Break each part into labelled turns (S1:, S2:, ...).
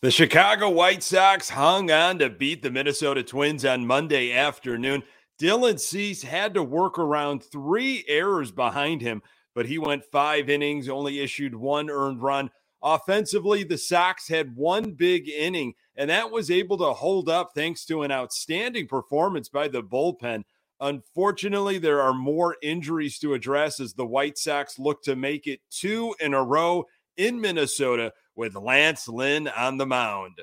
S1: The Chicago White Sox hung on to beat the Minnesota Twins on Monday afternoon. Dylan Cease had to work around three errors behind him, but he went five innings, only issued one earned run. Offensively, the Sox had one big inning, and that was able to hold up thanks to an outstanding performance by the bullpen. Unfortunately, there are more injuries to address as the White Sox look to make it two in a row in Minnesota with Lance Lynn on the mound.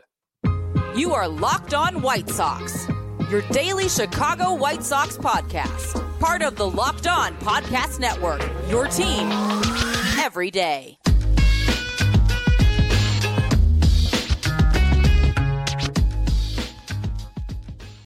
S2: You are Locked On White Sox, your daily Chicago White Sox podcast, part of the Locked On Podcast Network, your team every day.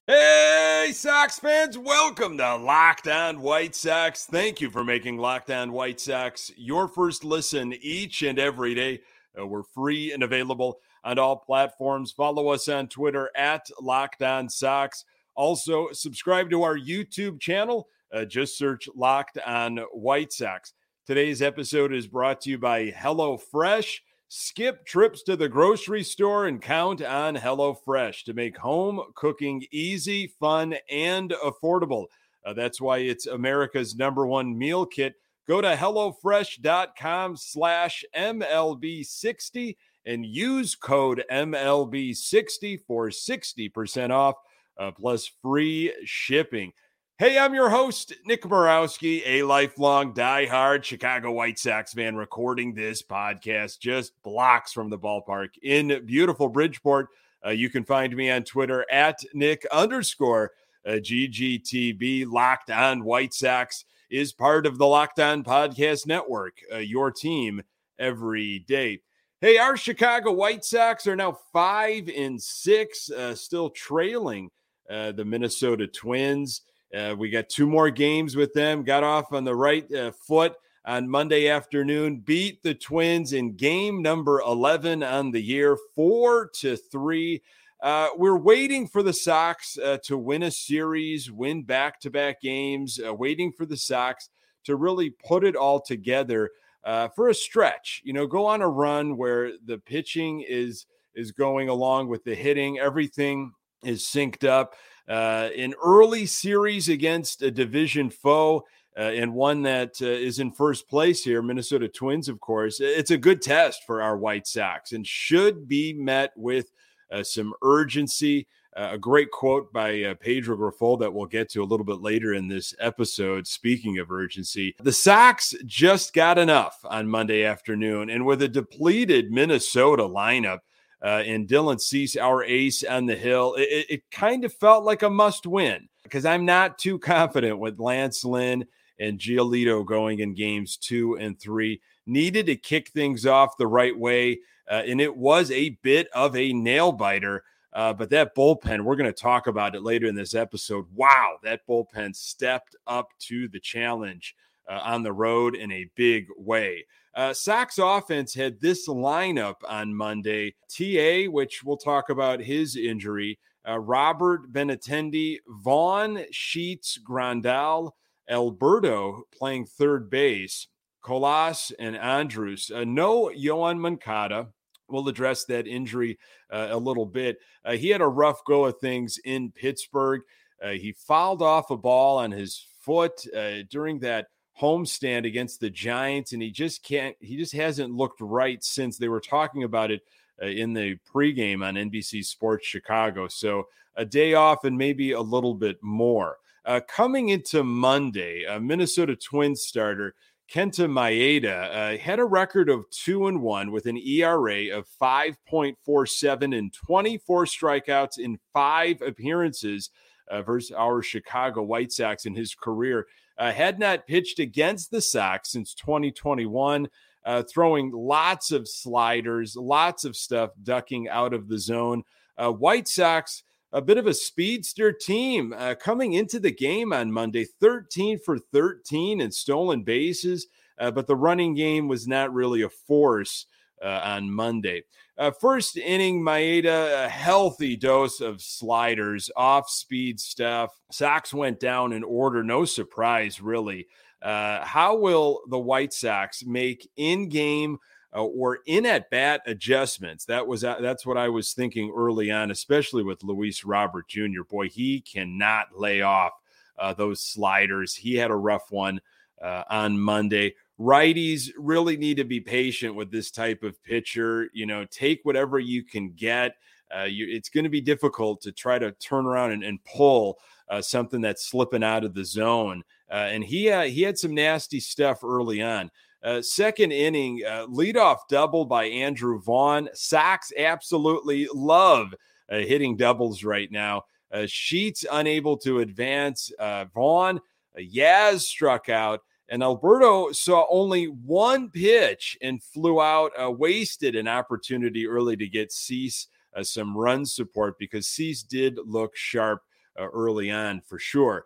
S1: Hey, Sox fans, welcome to Locked On White Sox. Thank you for making Locked On White Sox your first listen each and every day. Uh, we're free and available on all platforms. Follow us on Twitter at Locked On Sox. Also, subscribe to our YouTube channel. Uh, just search Locked On White Sox. Today's episode is brought to you by HelloFresh. Skip trips to the grocery store and count on HelloFresh to make home cooking easy, fun, and affordable. Uh, that's why it's America's number one meal kit. Go to HelloFresh.com slash MLB60 and use code MLB60 for 60% off uh, plus free shipping. Hey, I'm your host, Nick Morawski, a lifelong diehard Chicago White Sox fan, recording this podcast just blocks from the ballpark in beautiful Bridgeport. Uh, you can find me on Twitter at Nick underscore uh, GGTB. Locked on White Sox is part of the Locked On Podcast Network, uh, your team every day. Hey, our Chicago White Sox are now five and six, uh, still trailing uh, the Minnesota Twins. Uh, we got two more games with them. Got off on the right uh, foot on Monday afternoon. Beat the Twins in game number 11 on the year, four to three. Uh, we're waiting for the Sox uh, to win a series, win back to back games, uh, waiting for the Sox to really put it all together uh, for a stretch. You know, go on a run where the pitching is is going along with the hitting, everything is synced up uh, an early series against a division foe. Uh, and one that is in first place here, Minnesota Twins, of course. It's a good test for our White Sox and should be met with some urgency. Uh, a great quote by uh, Pedro Grifol that we'll get to a little bit later in this episode. Speaking of urgency, the Sox just got enough on Monday afternoon, and with a depleted Minnesota lineup, uh, and Dylan Cease, our ace on the hill. It, it kind of felt like a must win because I'm not too confident with Lance Lynn and Giolito going in games two and three. Needed to kick things off the right way. Uh, and it was a bit of a nail biter. Uh, but that bullpen, we're going to talk about it later in this episode. Wow, that bullpen stepped up to the challenge uh, on the road in a big way. Uh, Sox offense had this lineup on Monday. TA, which we'll talk about his injury, uh, Robert Benintendi, Vaughn, Sheets, Grandal, Alberto playing third base, Colas and Andrus. Uh, no Yoan Moncada. We'll address that injury uh, a little bit. Uh, he had a rough go of things in Pittsburgh. Uh, he fouled off a ball on his foot uh, during that homestand against the Giants, and he just can't. He just hasn't looked right since they were talking about it uh, in the pregame on NBC Sports Chicago. So a day off and maybe a little bit more. Uh, coming into Monday, a Minnesota Twins starter Kenta Maeda uh, had a record of two and one with an ERA of 5.47 and 24 strikeouts in five appearances uh, versus our Chicago White Sox in his career uh, had not pitched against the Sox since 2021, uh, throwing lots of sliders, lots of stuff, ducking out of the zone. Uh, White Sox, a bit of a speedster team uh, coming into the game on Monday, 13 for 13 and stolen bases, uh, but the running game was not really a force uh, on Monday. Uh, first inning, Maeda, a healthy dose of sliders, off speed stuff. Sox went down in order. No surprise, really. Uh, how will the White Sox make in game uh, or in at bat adjustments. That was uh, that's what I was thinking early on, especially with Luis Robert Jr. Boy, he cannot lay off uh, those sliders. He had a rough one uh, on Monday. Righties really need to be patient with this type of pitcher. You know, take whatever you can get. Uh, you, it's going to be difficult to try to turn around and, and pull uh, something that's slipping out of the zone. and he he had some nasty stuff early on. Uh, second inning, uh, leadoff double by Andrew Vaughn. Sox absolutely love uh, hitting doubles right now. Uh, Sheets unable to advance. Uh, Vaughn, uh, Yaz struck out. And Alberto saw only one pitch and flew out, wasted an opportunity early to get Cease some run support because Cease did look sharp early on for sure.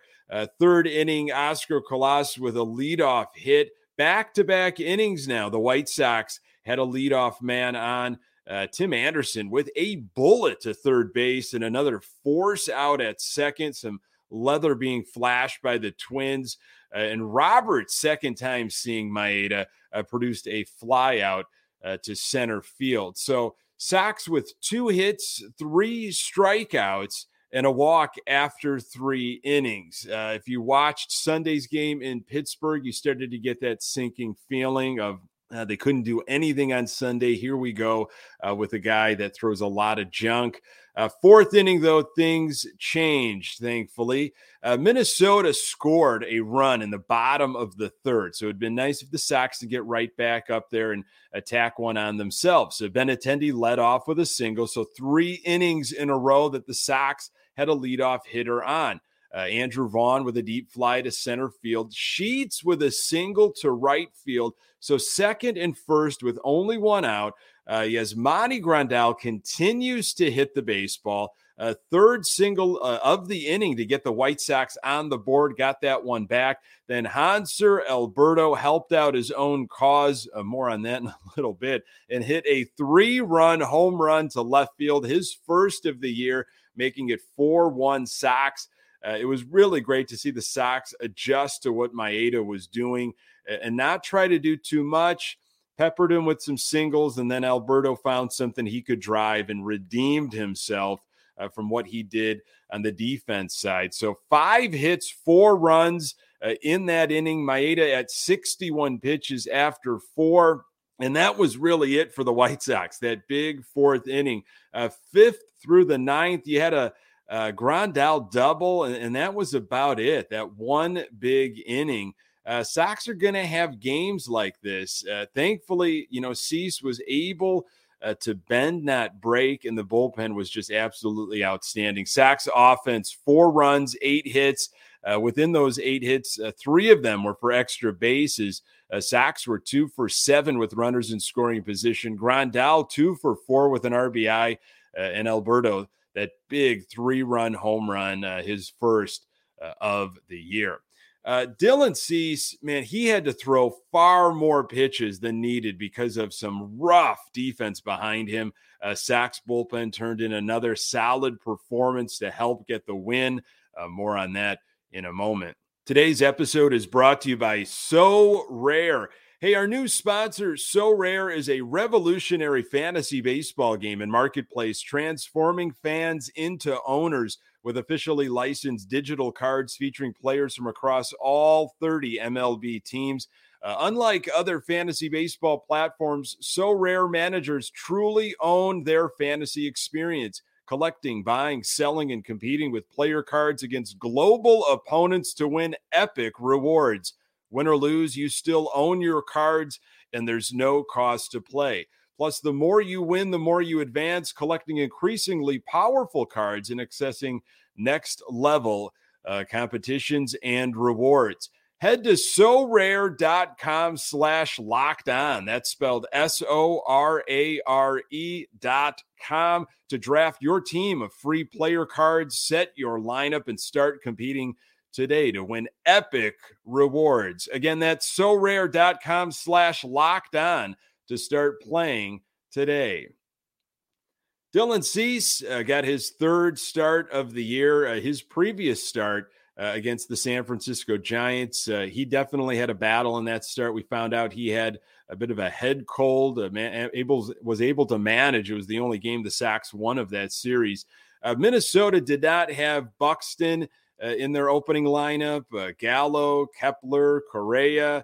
S1: third inning, Oscar Colas with a leadoff hit back to back innings now. The White Sox had a leadoff man on. Uh, Tim Anderson with a bullet to third base and another force out at second. Some leather being flashed by the Twins. Uh, and Roberts, second time seeing Maeda, uh, produced a fly out uh, to center field. So Sox with two hits, three strikeouts, and a walk after three innings. Uh, if you watched Sunday's game in Pittsburgh, you started to get that sinking feeling of uh, they couldn't do anything on Sunday. Here we go uh, with a guy that throws a lot of junk. Uh, fourth inning, though, things changed, thankfully. Uh, Minnesota scored a run in the bottom of the third. So it'd been nice if the Sox to get right back up there and attack one on themselves. So Benintendi led off with a single. So three innings in a row that the Sox – had a leadoff hitter on. Uh, Andrew Vaughn with a deep fly to center field, Sheets with a single to right field. So second and first with only one out. Uh, Yasmani Grandal continues to hit the baseball. A third single uh, of the inning to get the White Sox on the board, got that one back. Then Hanser Alberto helped out his own cause. Uh, more on that in a little bit, and hit a three run home run to left field, his first of the year making it 4 1 Sox. Uh, it was really great to see the Sox adjust to what Maeda was doing and not try to do too much. Peppered him with some singles, and then Alberto found something he could drive and redeemed himself uh, from what he did on the defense side. So, five hits, four runs uh, in that inning. Maeda at 61 pitches after four. And that was really it for the White Sox, that big fourth inning. Uh, fifth through the ninth, you had a, a Grandal double, and, and, that was about it. That one big inning. Uh, Sox are going to have games like this. Uh, thankfully, you know, Cease was able uh, to bend, not break, and the bullpen was just absolutely outstanding. Sox offense, four runs, eight hits. Uh, within those eight hits, uh, three of them were for extra bases. Uh, Sox were two for seven with runners in scoring position. Grandal, two for four with an RBI. Uh, and Alberto, that big three run home run, uh, his first uh, of the year. Uh, Dylan Cease, man, he had to throw far more pitches than needed because of some rough defense behind him. Uh, Sox bullpen turned in another solid performance to help get the win. Uh, more on that in a moment. Today's episode is brought to you by Sorare. Hey, our new sponsor, Sorare, is a revolutionary fantasy baseball game and marketplace transforming fans into owners with officially licensed digital cards featuring players from across all 30 MLB teams. Uh, unlike other fantasy baseball platforms, Sorare managers truly own their fantasy experience collecting, buying, selling, and competing with player cards against global opponents to win epic rewards. Win or lose, you still own your cards, and there's no cost to play. Plus, the more you win, the more you advance, collecting increasingly powerful cards and accessing next level uh, competitions and rewards head to so sorare.com slash locked on. That's spelled S O R A R E dot com to draft your team of free player cards, set your lineup, and start competing today to win epic rewards. Again, that's so sorare.com slash locked on to start playing today. Dylan Cease uh, got his third start of the year. Uh, his previous start uh, against the San Francisco Giants. Uh, he definitely had a battle in that start. We found out he had a bit of a head cold. Uh, man, able was able to manage. It was the only game the Sox won of that series. Uh, Minnesota did not have Buxton uh, in their opening lineup. Gallo, Kepler, Correa.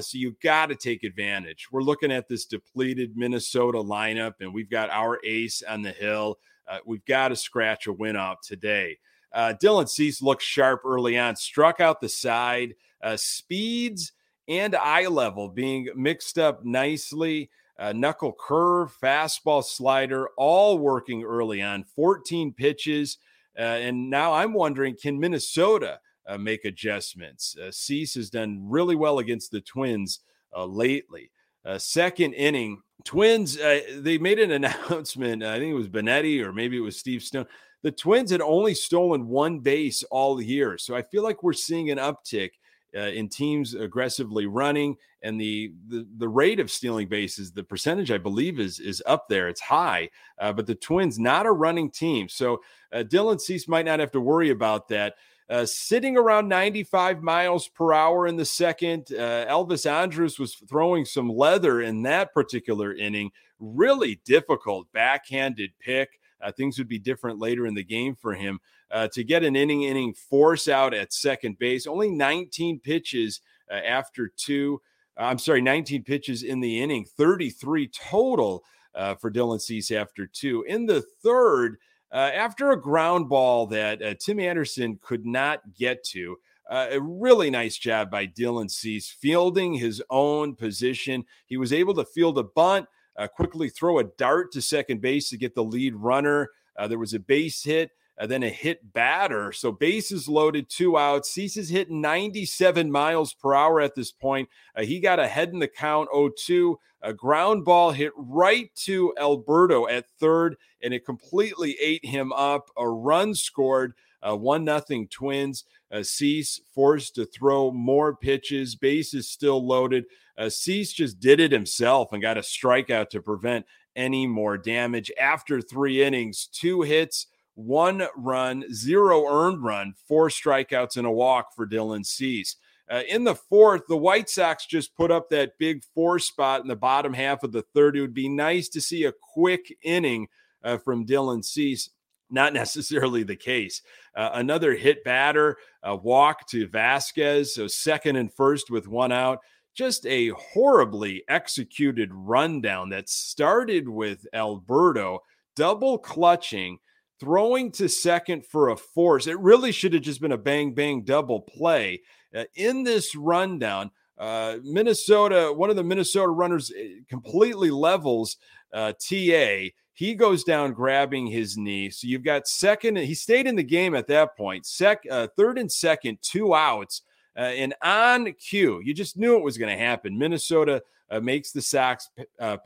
S1: So you got to take advantage. We're looking at this depleted Minnesota lineup, and we've got our ace on the hill. We've got to scratch a win out today. Uh, Dylan Cease looked sharp early on, struck out the side, uh, speeds and eye level being mixed up nicely. Uh, knuckle curve, fastball slider, all working early on. 14 pitches. Uh, and now I'm wondering can Minnesota uh, make adjustments? Uh, Cease has done really well against the Twins lately. Second inning, Twins, they made an announcement. I think it was Benetti or maybe it was Steve Stone. The Twins had only stolen one base all year. So I feel like we're seeing an uptick uh, in teams aggressively running and the, the, the rate of stealing bases the percentage i believe is is up there it's high uh, but the twins not a running team so uh, dylan cease might not have to worry about that uh, sitting around 95 miles per hour in the second. Uh, Elvis Andrus was throwing some leather in that particular inning. Really difficult backhanded pick. Uh, things would be different later in the game for him. Uh, to get an inning inning force out at second base, only 19 pitches uh, after two. I'm sorry, 19 pitches in the inning, 33 total uh, for Dylan Cease after two. In the third, uh, after a ground ball that uh, Tim Anderson could not get to. Uh, a really nice job by Dylan Cease fielding his own position. He was able to field a bunt, uh, quickly throw a dart to second base to get the lead runner. Uh, there was a base hit uh, then a hit batter. So bases loaded, two outs. Cease's hit 97 miles per hour at this point. Uh, he got ahead in the count 0-2. A ground ball hit right to Alberto at third, and it completely ate him up. A run scored. Uh, one nothing Twins. Uh, Cease forced to throw more pitches. Bases still loaded. Uh, Cease just did it himself and got a strikeout to prevent any more damage. After three innings, two hits, one run, zero earned run, four strikeouts and a walk for Dylan Cease. Uh, in the fourth, the White Sox just put up that big four spot in the bottom half of the third. It would be nice to see a quick inning uh, from Dylan Cease. Not necessarily the case. Uh, another hit batter, a walk to Vázquez, so second and first with one out. Just a horribly executed rundown that started with Alberto double clutching throwing to second for a force. It really should have just been a bang bang double play. Uh, in this rundown, uh, Minnesota, one of the Minnesota runners eh, completely levels uh, TA. He goes down grabbing his knee. So you've got second. He stayed in the game at that point. Sec, uh, third and second, two outs. Uh, and on cue, you just knew it was going to happen. Minnesota uh, makes the Sox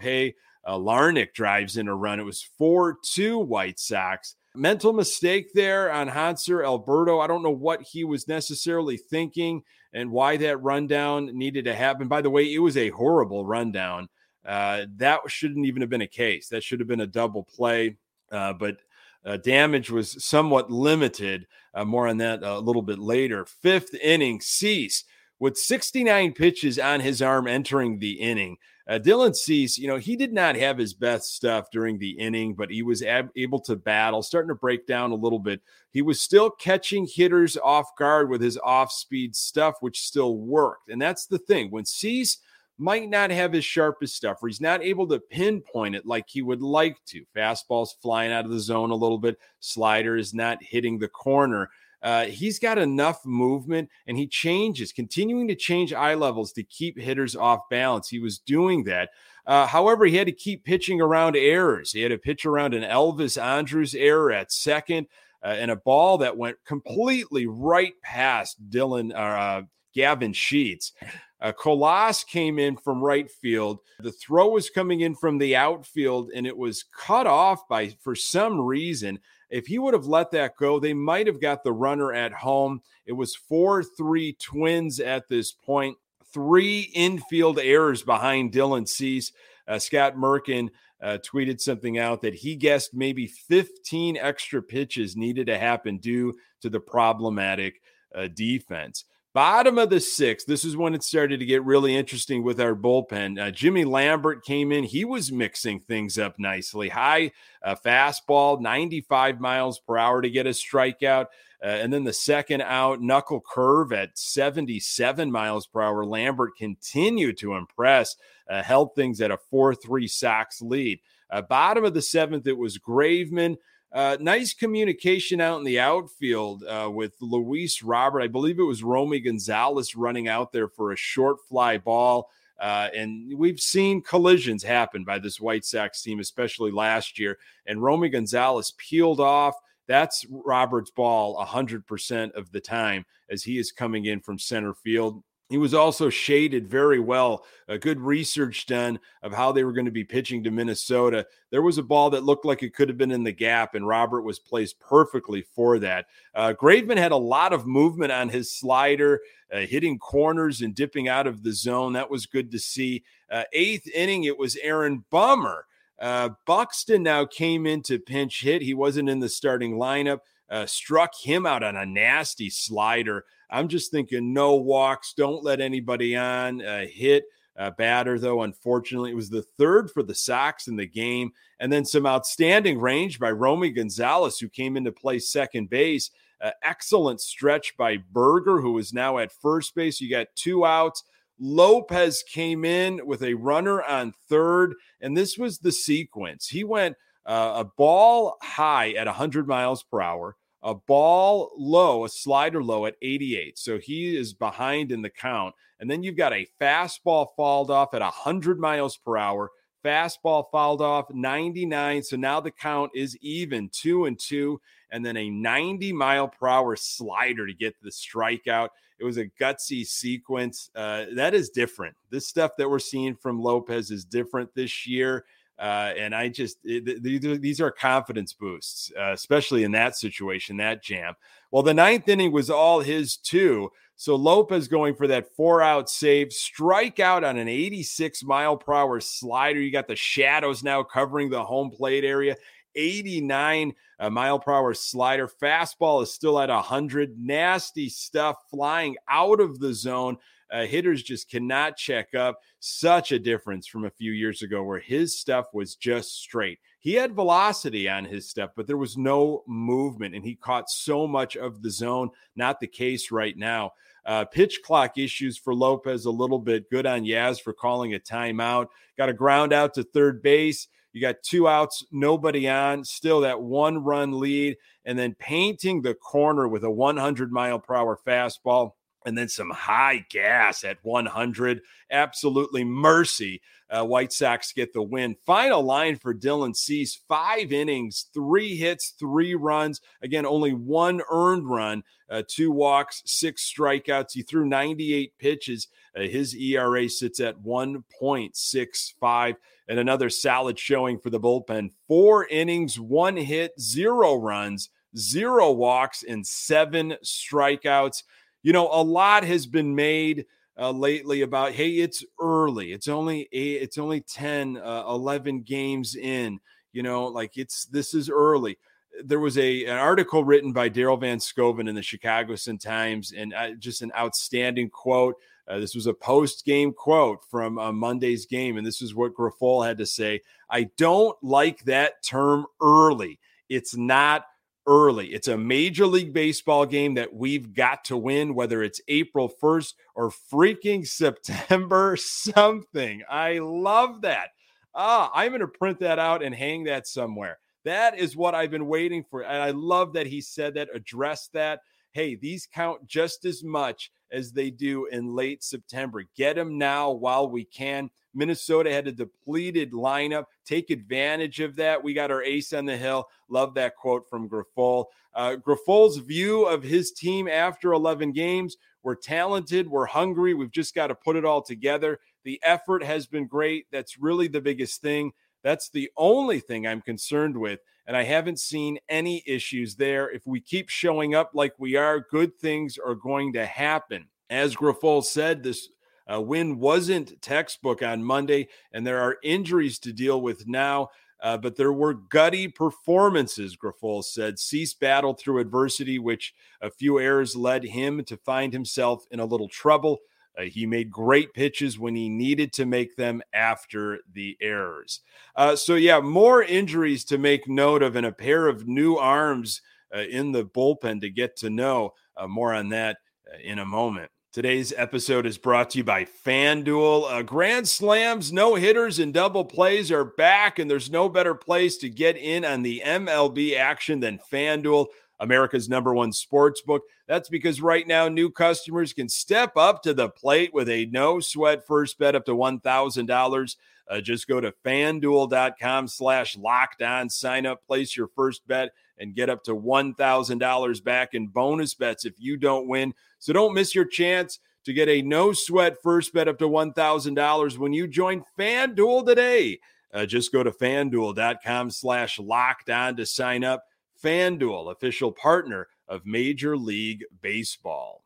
S1: pay. Larnach drives in a run. It was 4 2 White Sox. Mental mistake there on Hanser Alberto. I don't know what he was necessarily thinking and why that rundown needed to happen. By the way, it was a horrible rundown. Uh, that shouldn't even have been a case. That should have been a double play. Uh, but uh, damage was somewhat limited. Uh, more on that a little bit later. Fifth inning, Cease with 69 pitches on his arm entering the inning. Uh, Dylan Cease, you know, he did not have his best stuff during the inning, but he was ab- able to battle, starting to break down a little bit. He was still catching hitters off guard with his off speed stuff, which still worked. And that's the thing. When Cease might not have his sharpest stuff, or he's not able to pinpoint it like he would like to, fastballs flying out of the zone a little bit, slider is not hitting the corner. Uh, he's got enough movement and he changes, continuing to change eye levels to keep hitters off balance. He was doing that. Uh, however, he had to keep pitching around errors. He had to pitch around an Elvis Andrus error at second uh, and a ball that went completely right past Dylan uh, Gavin Sheets. Uh, Colas came in from right field. The throw was coming in from the outfield, and it was cut off by, for some reason, if he would have let that go, they might have got the runner at home. It was 4 3 twins at this point. three infield errors behind Dylan Cease. Uh, Scott Merkin uh, tweeted something out that he guessed maybe 15 extra pitches needed to happen due to the problematic uh, defense. Bottom of the sixth, this is when it started to get really interesting with our bullpen. Uh, Jimmy Lambert came in. He was mixing things up nicely. High uh, fastball, 95 miles per hour to get a strikeout. Uh, and then the second out, knuckle curve at 77 miles per hour. Lambert continued to impress, uh, held things at a 4 3 Sox lead. Uh, bottom of the seventh, it was Graveman. Uh, nice communication out in the outfield uh, with Luis Robert. I believe it was Romy Gonzalez running out there for a short fly ball. Uh, and we've seen collisions happen by this White Sox team, especially last year. And Romy Gonzalez peeled off. That's Robert's ball 100% of the time as he is coming in from center field. He was also shaded very well. A good research done of how they were going to be pitching to Minnesota. There was a ball that looked like it could have been in the gap, and Robert was placed perfectly for that. Uh, Graveman had a lot of movement on his slider, uh, hitting corners and dipping out of the zone. That was good to see. Uh, eighth inning, it was Aaron Bummer. Uh, Buxton now came in to pinch hit. He wasn't in the starting lineup. Uh, struck him out on a nasty slider. I'm just thinking no walks, don't let anybody on, uh, hit. Uh, batter, though, unfortunately, it was the third for the Sox in the game. And then some outstanding range by Romy Gonzalez, who came into play second base. Uh, excellent stretch by Burger, who is now at first base. You got two outs. Lopez came in with a runner on third, and this was the sequence. He went uh, a ball high at 100 miles per hour, a ball low, a slider low at 88. So he is behind in the count. And then you've got a fastball fouled off at 100 miles per hour. Fastball fouled off 99. So now the count is even two and two. And then a 90 mile per hour slider to get the strikeout. It was a gutsy sequence. Uh, that is different. This stuff that we're seeing from Lopez is different this year. Uh, and I just it, these are confidence boosts, uh, especially in that situation, that jam. Well, the ninth inning was all his too. So Lopez going for that four out save, strikeout on an 86 mile per hour slider. You got the shadows now covering the home plate area. 89 uh, mile per hour slider. Fastball is still at 100. Nasty stuff flying out of the zone. Uh, hitters just cannot check up. Such a difference from a few years ago where his stuff was just straight. He had velocity on his stuff, but there was no movement, and he caught so much of the zone. Not the case right now. Uh, pitch clock issues for Lopez a little bit. Good on Yaz for calling a timeout. Got a ground out to third base. You got two outs, nobody on, still that one run lead, and then painting the corner with a 100 mile per hour fastball and then some high gas at 100. Absolutely mercy. Uh, White Sox get the win. Final line for Dylan Cease five innings, three hits, three runs. Again, only one earned run, uh, two walks, six strikeouts. He threw 98 pitches. Uh, his ERA sits at 1.65. And another solid showing for the bullpen. Four innings, one hit, zero runs, zero walks, and seven strikeouts you know, a lot has been made uh, lately about, hey, it's early. It's only eight, it's only 10, uh, 11 games in, you know, like it's, this is early. There was a an article written by Daryl Van Schouwen in the Chicago Sun Times, and uh, just an outstanding quote. Uh, this was a post game quote from uh, Monday's game, and this is what Grifol had to say. I don't like that term early. It's not early. It's a Major League Baseball game that we've got to win, whether it's April 1st or freaking September something. I love that. Ah, I'm going to print that out and hang that somewhere. That is what I've been waiting for. And I love that he said that, addressed that. Hey, these count just as much as they do in late September. Get them now while we can. Minnesota had a depleted lineup. Take advantage of that. We got our ace on the hill. Love that quote from Grifol. Uh, Grifol's view of his team after 11 games we're talented, we're hungry, we've just got to put it all together. The effort has been great. That's really the biggest thing. That's the only thing I'm concerned with. And I haven't seen any issues there. If we keep showing up like we are, good things are going to happen. As Grifol said, this uh, win wasn't textbook on Monday, and there are injuries to deal with now. uh, but there were gutty performances, Grifol said. Cease battled through adversity, which a few errors led him to find himself in a little trouble. Uh, he made great pitches when he needed to make them after the errors. Uh, so, yeah, more injuries to make note of and a pair of new arms uh, in the bullpen to get to know. Uh, more on that uh, in a moment. Today's episode is brought to you by FanDuel. Uh, Grand slams, no hitters, and double plays are back, and there's no better place to get in on the MLB action than FanDuel, America's number one sports book. That's because right now, new customers can step up to the plate with a no sweat first bet up to $1,000. Uh, just go to fanduel.com slash locked on, sign up, place your first bet, and get up to $1,000 back in bonus bets if you don't win. So don't miss your chance to get a no sweat first bet up to $1,000 when you join FanDuel today. Uh, just go to fanduel.com slash locked on to sign up. FanDuel, official partner of Major League Baseball.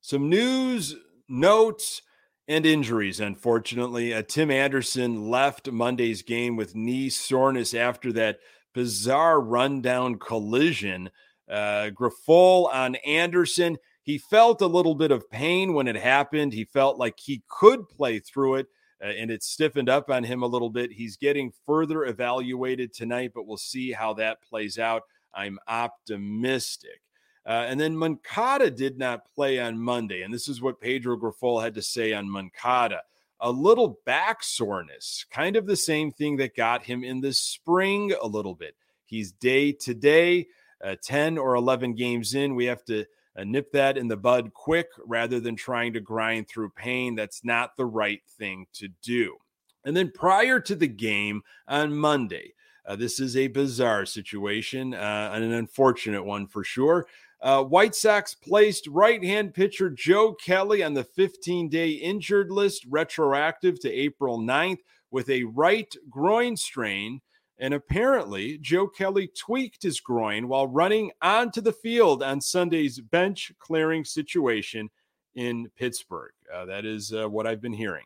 S1: Some news, notes, and injuries, unfortunately. Uh, Tim Anderson left Monday's game with knee soreness after that bizarre rundown collision. Uh, on Anderson. He felt a little bit of pain when it happened. He felt like he could play through it, and it stiffened up on him a little bit. He's getting further evaluated tonight, but we'll see how that plays out. I'm optimistic. Uh, and then Moncada did not play on Monday. And this is what Pedro Grifol had to say on Moncada. A little back soreness, kind of the same thing that got him in the spring a little bit. He's day to day, uh, 10 or 11 games in. We have to uh, nip that in the bud quick rather than trying to grind through pain. That's not the right thing to do. And then prior to the game on Monday, uh, this is a bizarre situation uh, and an unfortunate one for sure. Uh, White Sox placed right hand pitcher Joe Kelly on the 15 day injured list, retroactive to April 9th, with a right groin strain. And apparently, Joe Kelly tweaked his groin while running onto the field on Sunday's bench clearing situation in Pittsburgh. Uh, that is uh, what I've been hearing.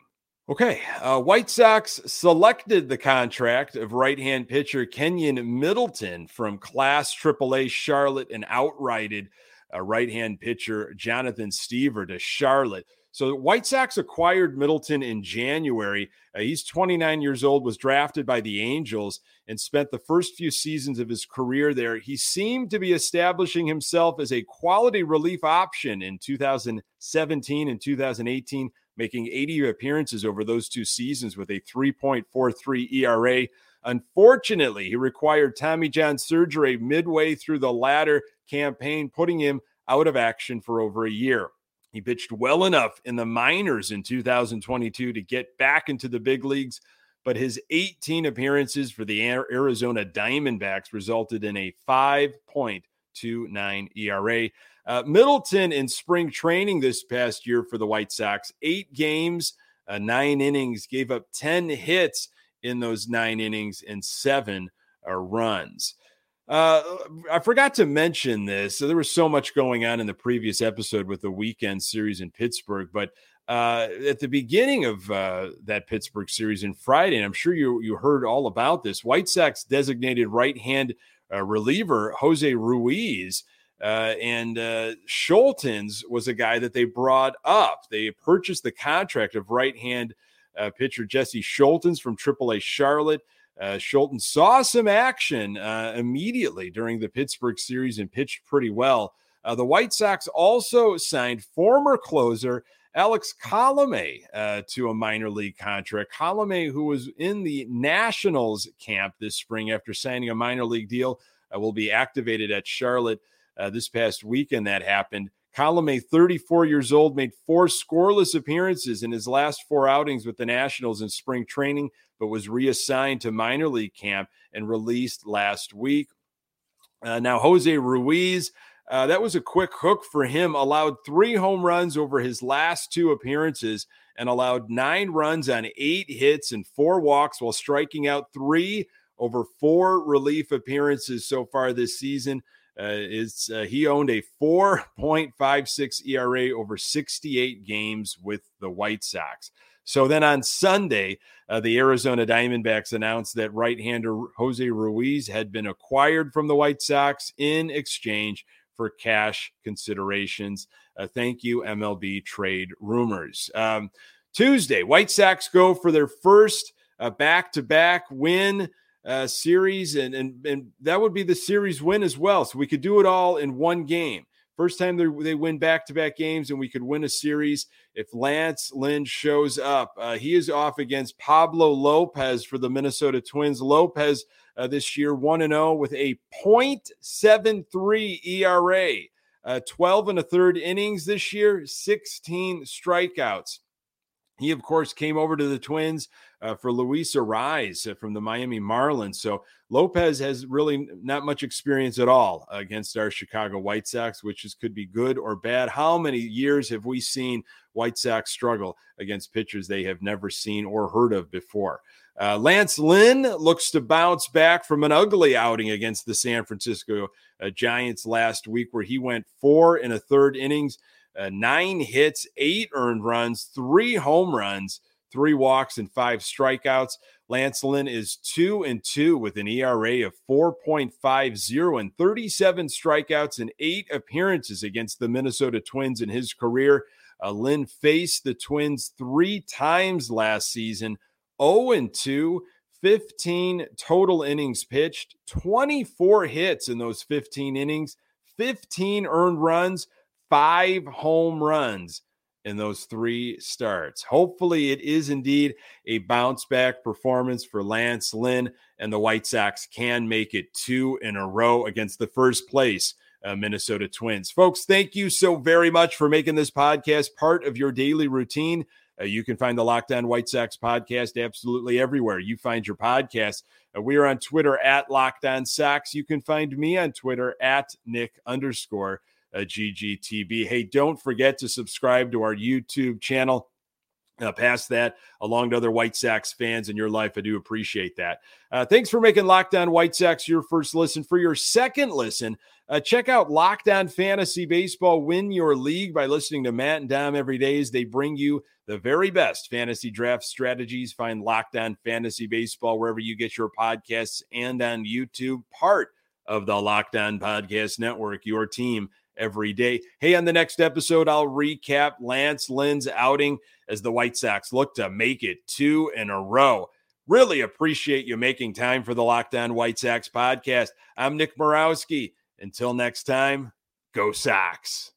S1: Okay, uh, White Sox selected the contract of right-hand pitcher Keynan Middleton from Class AAA Charlotte and outrighted uh, right-hand pitcher Jonathan Stiever to Charlotte. So White Sox acquired Middleton in January. Uh, he's 29 years old, was drafted by the Angels, and spent the first few seasons of his career there. He seemed to be establishing himself as a quality relief option in 2017 and 2018 making 80 appearances over those two seasons with a 3.43 ERA. Unfortunately, he required Tommy John surgery midway through the latter campaign, putting him out of action for over a year. He pitched well enough in the minors in 2022 to get back into the big leagues, but his 18 appearances for the Arizona Diamondbacks resulted in a 5.29 ERA. Uh, Middleton in spring training this past year for the White Sox, eight games, uh, nine innings, gave up 10 hits in those nine innings and seven uh, runs. Uh, I forgot to mention this. So there was so much going on in the previous episode with the weekend series in Pittsburgh, but uh, at the beginning of uh, that Pittsburgh series in Friday, and I'm sure you you heard all about this. White Sox designated right hand uh, reliever Jose Ruiz uh, and uh, Scholtens was a guy that they brought up. They purchased the contract of right hand uh, pitcher Jesse Scholtens from AAA Charlotte. Uh, Scholten saw some action uh, immediately during the Pittsburgh series and pitched pretty well. Uh, the White Sox also signed former closer Alex Colome uh, to a minor league contract. Colome, who was in the Nationals camp this spring after signing a minor league deal, uh, will be activated at Charlotte uh, this past weekend that happened. Colome, 34 years old, made four scoreless appearances in his last four outings with the Nationals in spring training, but was reassigned to minor league camp and released last week. Uh, now, Jose Ruiz, uh, that was a quick hook for him, allowed three home runs over his last two appearances and allowed nine runs on eight hits and four walks while striking out three over four relief appearances so far this season. Uh, is uh, he owned a 4.56 ERA over 68 games with the White Sox. So then on Sunday, uh, the Arizona Diamondbacks announced that right hander Jose Ruiz had been acquired from the White Sox in exchange for cash considerations. Uh, thank you, MLB trade rumors. Um, Tuesday, White Sox go for their first back to back win. Uh, series, and, and and that would be the series win as well. So we could do it all in one game. First time they, they win back to back games, and we could win a series if Lance Lynn shows up. Uh, he is off against Pablo Lopez for the Minnesota Twins. Lopez uh, this year 1 0 with a 0.73 ERA, uh, 12 and a third innings this year, 16 strikeouts. He, of course, came over to the Twins uh, for Luis Arraez uh, from the Miami Marlins. So Lopez has really not much experience at all against our Chicago White Sox, which is, could be good or bad. How many years have we seen White Sox struggle against pitchers they have never seen or heard of before? Uh, Lance Lynn looks to bounce back from an ugly outing against the San Francisco uh, Giants last week, where he went four and a third innings uh, nine hits, eight earned runs, three home runs, three walks, and five strikeouts. Lance Lynn is two and two with an ERA of 4.50 and 37 strikeouts and eight appearances against the Minnesota Twins in his career. Uh, Lynn faced the Twins three times last season, 0 and 2. 15 total innings pitched, 24 hits in those 15 innings, 15 earned runs, five home runs in those three starts. Hopefully, it is indeed a bounce back performance for Lance Lynn, and the White Sox can make it two in a row against the first place. Uh, Minnesota Twins. Folks, thank you so very much for making this podcast part of your daily routine. Uh, you can find the Locked On White Sox podcast absolutely everywhere you find your podcast. Uh, we are on Twitter at Locked On Sox. You can find me on Twitter at Nick underscore uh, GGTB. Hey, don't forget to subscribe to our YouTube channel. Uh, that, along to other White Sox fans in your life. I do appreciate that. Uh, thanks for making Locked On White Sox your first listen. For your second listen, uh, check out Locked On Fantasy Baseball. Win your league by listening to Matt and Dom every day as they bring you the very best fantasy draft strategies. Find Locked On Fantasy Baseball wherever you get your podcasts and on YouTube, part of the Locked On Podcast Network, your team every day. Hey, on the next episode, I'll recap Lance Lynn's outing as the White Sox look to make it two in a row. Really appreciate you making time for the Locked On White Sox podcast. I'm Nick Morawski. Until next time, go Sox.